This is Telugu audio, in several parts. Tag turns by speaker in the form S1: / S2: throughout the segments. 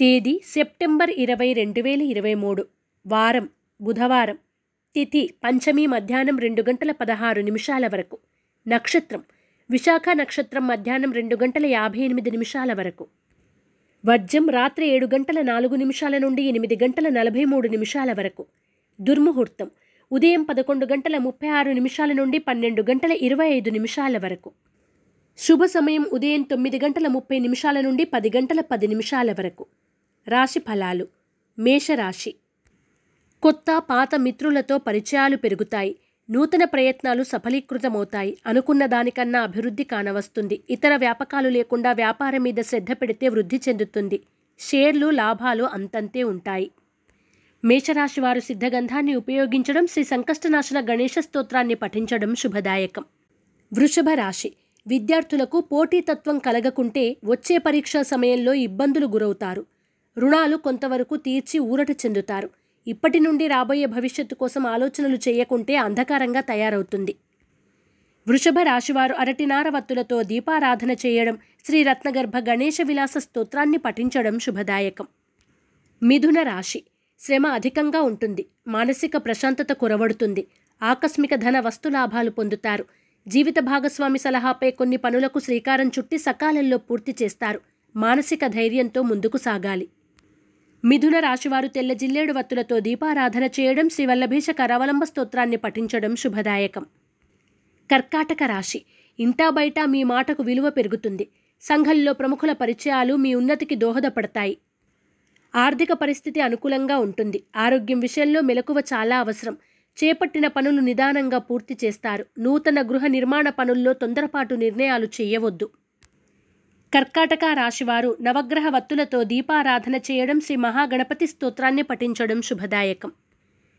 S1: తేదీ సెప్టెంబర్ ఇరవై రెండు వేల ఇరవై మూడు. వారం బుధవారం. తిథి పంచమి మధ్యాహ్నం రెండు గంటల పదహారు నిమిషాల వరకు. నక్షత్రం విశాఖ నక్షత్రం మధ్యాహ్నం రెండు గంటల యాభై ఎనిమిది నిమిషాల వరకు. వర్జం రాత్రి ఏడు గంటల నాలుగు నిమిషాల నుండి ఎనిమిది గంటల నలభై మూడు నిమిషాల వరకు. దుర్ముహూర్తం ఉదయం పదకొండు గంటల ముప్పై ఆరు నిమిషాల నుండి పన్నెండు గంటల ఇరవై ఐదు నిమిషాల వరకు. శుభ సమయం ఉదయం తొమ్మిది గంటల ముప్పై నిమిషాల నుండి పది గంటల పది నిమిషాల వరకు. రాశి ఫలాలు. మేషరాశి. కొత్త పాత మిత్రులతో పరిచయాలు పెరుగుతాయి. నూతన ప్రయత్నాలు సఫలీకృతమవుతాయి అనుకున్న దానికన్నా అభివృద్ధి కానవస్తుంది. ఇతర వ్యాపకాలు లేకుండా వ్యాపారం మీద శ్రద్ధ పెడితే వృద్ధి చెందుతుంది. షేర్లు లాభాలు అంతంతే ఉంటాయి. మేషరాశి వారు సిద్ధగంధాన్ని ఉపయోగించడం శ్రీ సంకష్టనాశన గణేష స్తోత్రాన్ని పఠించడం శుభదాయకం. వృషభ రాశి. విద్యార్థులకు పోటీతత్వం కలగకుంటే వచ్చే పరీక్షా సమయంలో ఇబ్బందులు గురవుతారు. రుణాలు కొంతవరకు తీర్చి ఊరట చెందుతారు. ఇప్పటి నుండి రాబోయే భవిష్యత్తు కోసం ఆలోచనలు చేయకుంటే అంధకారంగా తయారవుతుంది. వృషభ రాశివారు అరటినార వత్తులతో దీపారాధన చేయడం శ్రీ రత్నగర్భ గణేష విలాస స్తోత్రాన్ని పఠించడం శుభదాయకం. మిథున రాశి. శ్రమ అధికంగా ఉంటుంది. మానసిక ప్రశాంతత కురవడుతుంది. ఆకస్మిక ధన వస్తులాభాలు పొందుతారు. జీవిత భాగస్వామి సలహాపై కొన్ని పనులకు శ్రీకారం చుట్టి సకాలంలో పూర్తి చేస్తారు. మానసిక ధైర్యంతో ముందుకు సాగాలి. మిథున రాశివారు తెల్ల జిల్లేడు వత్తులతో దీపారాధన చేయడం శ్రీ కరావలంబ స్తోత్రాన్ని పఠించడం శుభదాయకం. కర్కాటక రాశి. ఇంటా బయట మీ మాటకు విలువ పెరుగుతుంది. సంఘంలో ప్రముఖుల పరిచయాలు మీ ఉన్నతికి దోహదపడతాయి. ఆర్థిక పరిస్థితి అనుకూలంగా ఉంటుంది. ఆరోగ్యం విషయంలో మెలకువ చాలా అవసరం. చేపట్టిన పనులు నిదానంగా పూర్తి చేస్తారు. నూతన గృహ నిర్మాణ పనుల్లో తొందరపాటు నిర్ణయాలు చేయవద్దు. కర్కాటక రాశివారు నవగ్రహ వత్తులతో దీపారాధన చేయడం శ్రీ మహాగణపతి స్తోత్రాన్ని పఠించడం శుభదాయకం.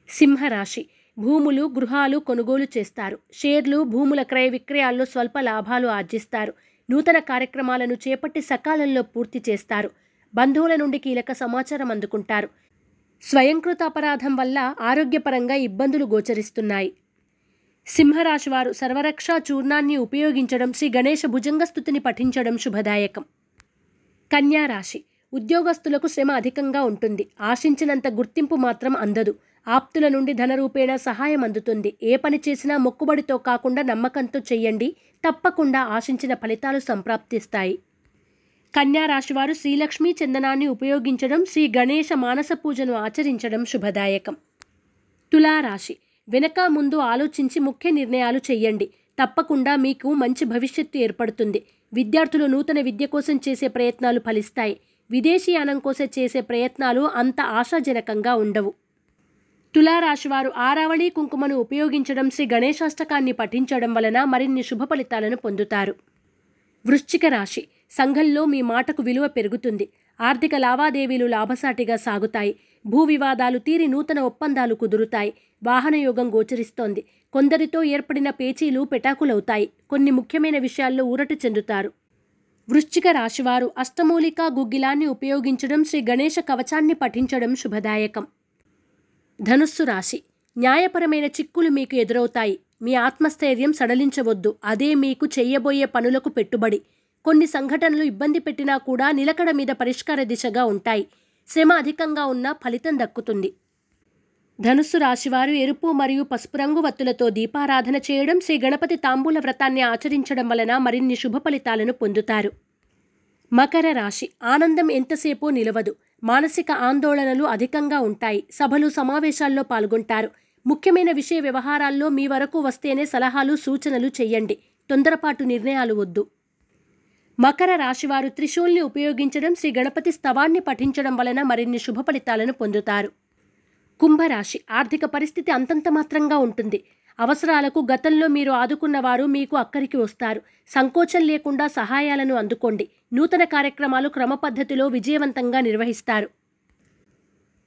S1: సింహరాశి. భూములు గృహాలు కొనుగోలు చేస్తారు. షేర్లు భూముల క్రయ విక్రయాల్లో స్వల్ప లాభాలు ఆర్జిస్తారు. నూతన కార్యక్రమాలను చేపట్టి సకాలంలో పూర్తి చేస్తారు. బంధువుల నుండి కీలక సమాచారం అందుకుంటారు. స్వయంకృత అపరాధం వల్ల ఆరోగ్యపరంగా ఇబ్బందులు గోచరిస్తున్నాయి. సింహరాశి వారు సర్వరక్షా చూర్ణాన్ని ఉపయోగించడం శ్రీ గణేష భుజంగస్థుతిని పఠించడం శుభదాయకం. కన్యా రాశి. ఉద్యోగస్తులకు శ్రమ అధికంగా ఉంటుంది. ఆశించినంత గుర్తింపు మాత్రం అందదు. ఆప్తుల నుండి ధనరూపేణ సహాయం అందుతుంది. ఏ పని చేసినా మొక్కుబడితో కాకుండా నమ్మకంతో చెయ్యండి. తప్పకుండా ఆశించిన ఫలితాలు సంప్రాప్తిస్తాయి. కన్యారాశివారు శ్రీలక్ష్మీ చందనాన్ని ఉపయోగించడం శ్రీ గణేష మానస పూజను ఆచరించడం శుభదాయకం. తులారాశి. వెనక ముందు ఆలోచించి ముఖ్య నిర్ణయాలు చేయండి తప్పకుండా మీకు మంచి భవిష్యత్తు ఏర్పడుతుంది. విద్యార్థులు నూతన విద్య కోసం చేసే ప్రయత్నాలు ఫలిస్తాయి. విదేశీయానం కోసం చేసే ప్రయత్నాలు అంత ఆశాజనకంగా ఉండవు. తులారాశివారు ఆరావళి కుంకుమను ఉపయోగించడం శ్రీ గణేశాష్టకాన్ని పఠించడం వలన మరిన్ని శుభ ఫలితాలను పొందుతారు. వృశ్చిక రాశి. సంఘంలో మీ మాటకు విలువ పెరుగుతుంది. ఆర్థిక లావాదేవీలు లాభసాటిగా సాగుతాయి. భూ వివాదాలు తీరి నూతన ఒప్పందాలు కుదురుతాయి. వాహనయోగం గోచరిస్తోంది. కొందరితో ఏర్పడిన పేచీలు పెటాకులవుతాయి. కొన్ని ముఖ్యమైన విషయాల్లో ఊరట చెందుతారు. వృశ్చిక రాశివారు అష్టమూలిక గుగ్గిలాన్ని ఉపయోగించడం శ్రీ గణేష కవచాన్ని పఠించడం శుభదాయకం. ధనుస్సు రాశి. న్యాయపరమైన చిక్కులు మీకు ఎదురవుతాయి. మీ ఆత్మస్థైర్యం సడలించవద్దు. అదే మీకు చెయ్యబోయే పనులకు పెట్టుబడి. కొన్ని సంఘటనలు ఇబ్బంది పెట్టినా కూడా నిలకడ మీద పరిష్కార దిశగా ఉంటాయి. శ్రమ అధికంగా ఉన్నా ఫలితం దక్కుతుంది. ధనుస్సు రాశివారు ఎరుపు మరియు పసుపు రంగు వత్తులతో దీపారాధన చేయడం శ్రీ గణపతి తాంబూల వ్రతాన్ని ఆచరించడం వలన మరిన్ని శుభ ఫలితాలను పొందుతారు. మకర రాశి. ఆనందం ఎంతసేపు నిలవదు. మానసిక ఆందోళనలు అధికంగా ఉంటాయి. సభలు సమావేశాల్లో పాల్గొంటారు. ముఖ్యమైన విషయ వ్యవహారాల్లో మీ వరకు వస్తేనే సలహాలు సూచనలు చేయండి తొందరపాటు నిర్ణయాలు వద్దు. మకర రాశివారు త్రిశూల్ని ఉపయోగించడం శ్రీ గణపతి స్తవాన్ని పఠించడం వలన మరిన్ని శుభ ఫలితాలను పొందుతారు. కుంభరాశి ఆర్థిక పరిస్థితి అంతంత మాత్రంగా ఉంటుంది. అవసరాలకు గతంలో మీరు ఆదుకున్నవారు మీకు అక్కడికి వస్తారు. సంకోచం లేకుండా సహాయాలను అందుకోండి. నూతన కార్యక్రమాలు క్రమపద్ధతిలో విజయవంతంగా నిర్వహిస్తారు.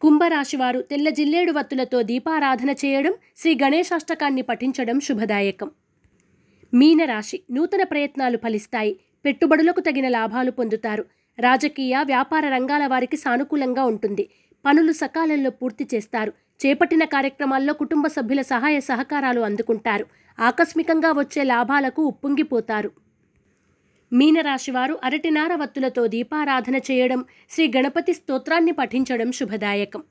S1: కుంభరాశివారు తెల్ల జిల్లేడు వత్తులతో దీపారాధన చేయడం శ్రీ గణేశాష్టకాన్ని పఠించడం శుభదాయకం. మీనరాశి నూతన ప్రయత్నాలు ఫలిస్తాయి. పెట్టుబడులకు తగిన లాభాలు పొందుతారు. రాజకీయ వ్యాపార రంగాల వారికి సానుకూలంగా ఉంటుంది. పనులు సకాలంలో పూర్తి చేస్తారు. చేపట్టిన కార్యక్రమాల్లో కుటుంబ సభ్యుల సహాయ సహకారాలు అందుకుంటారు. ఆకస్మికంగా వచ్చే లాభాలకు ఉప్పొంగిపోతారు. మీనరాశివారు అరటినార వత్తులతో దీపారాధన చేయడం శ్రీ గణపతి స్తోత్రాన్ని పఠించడం శుభదాయకం.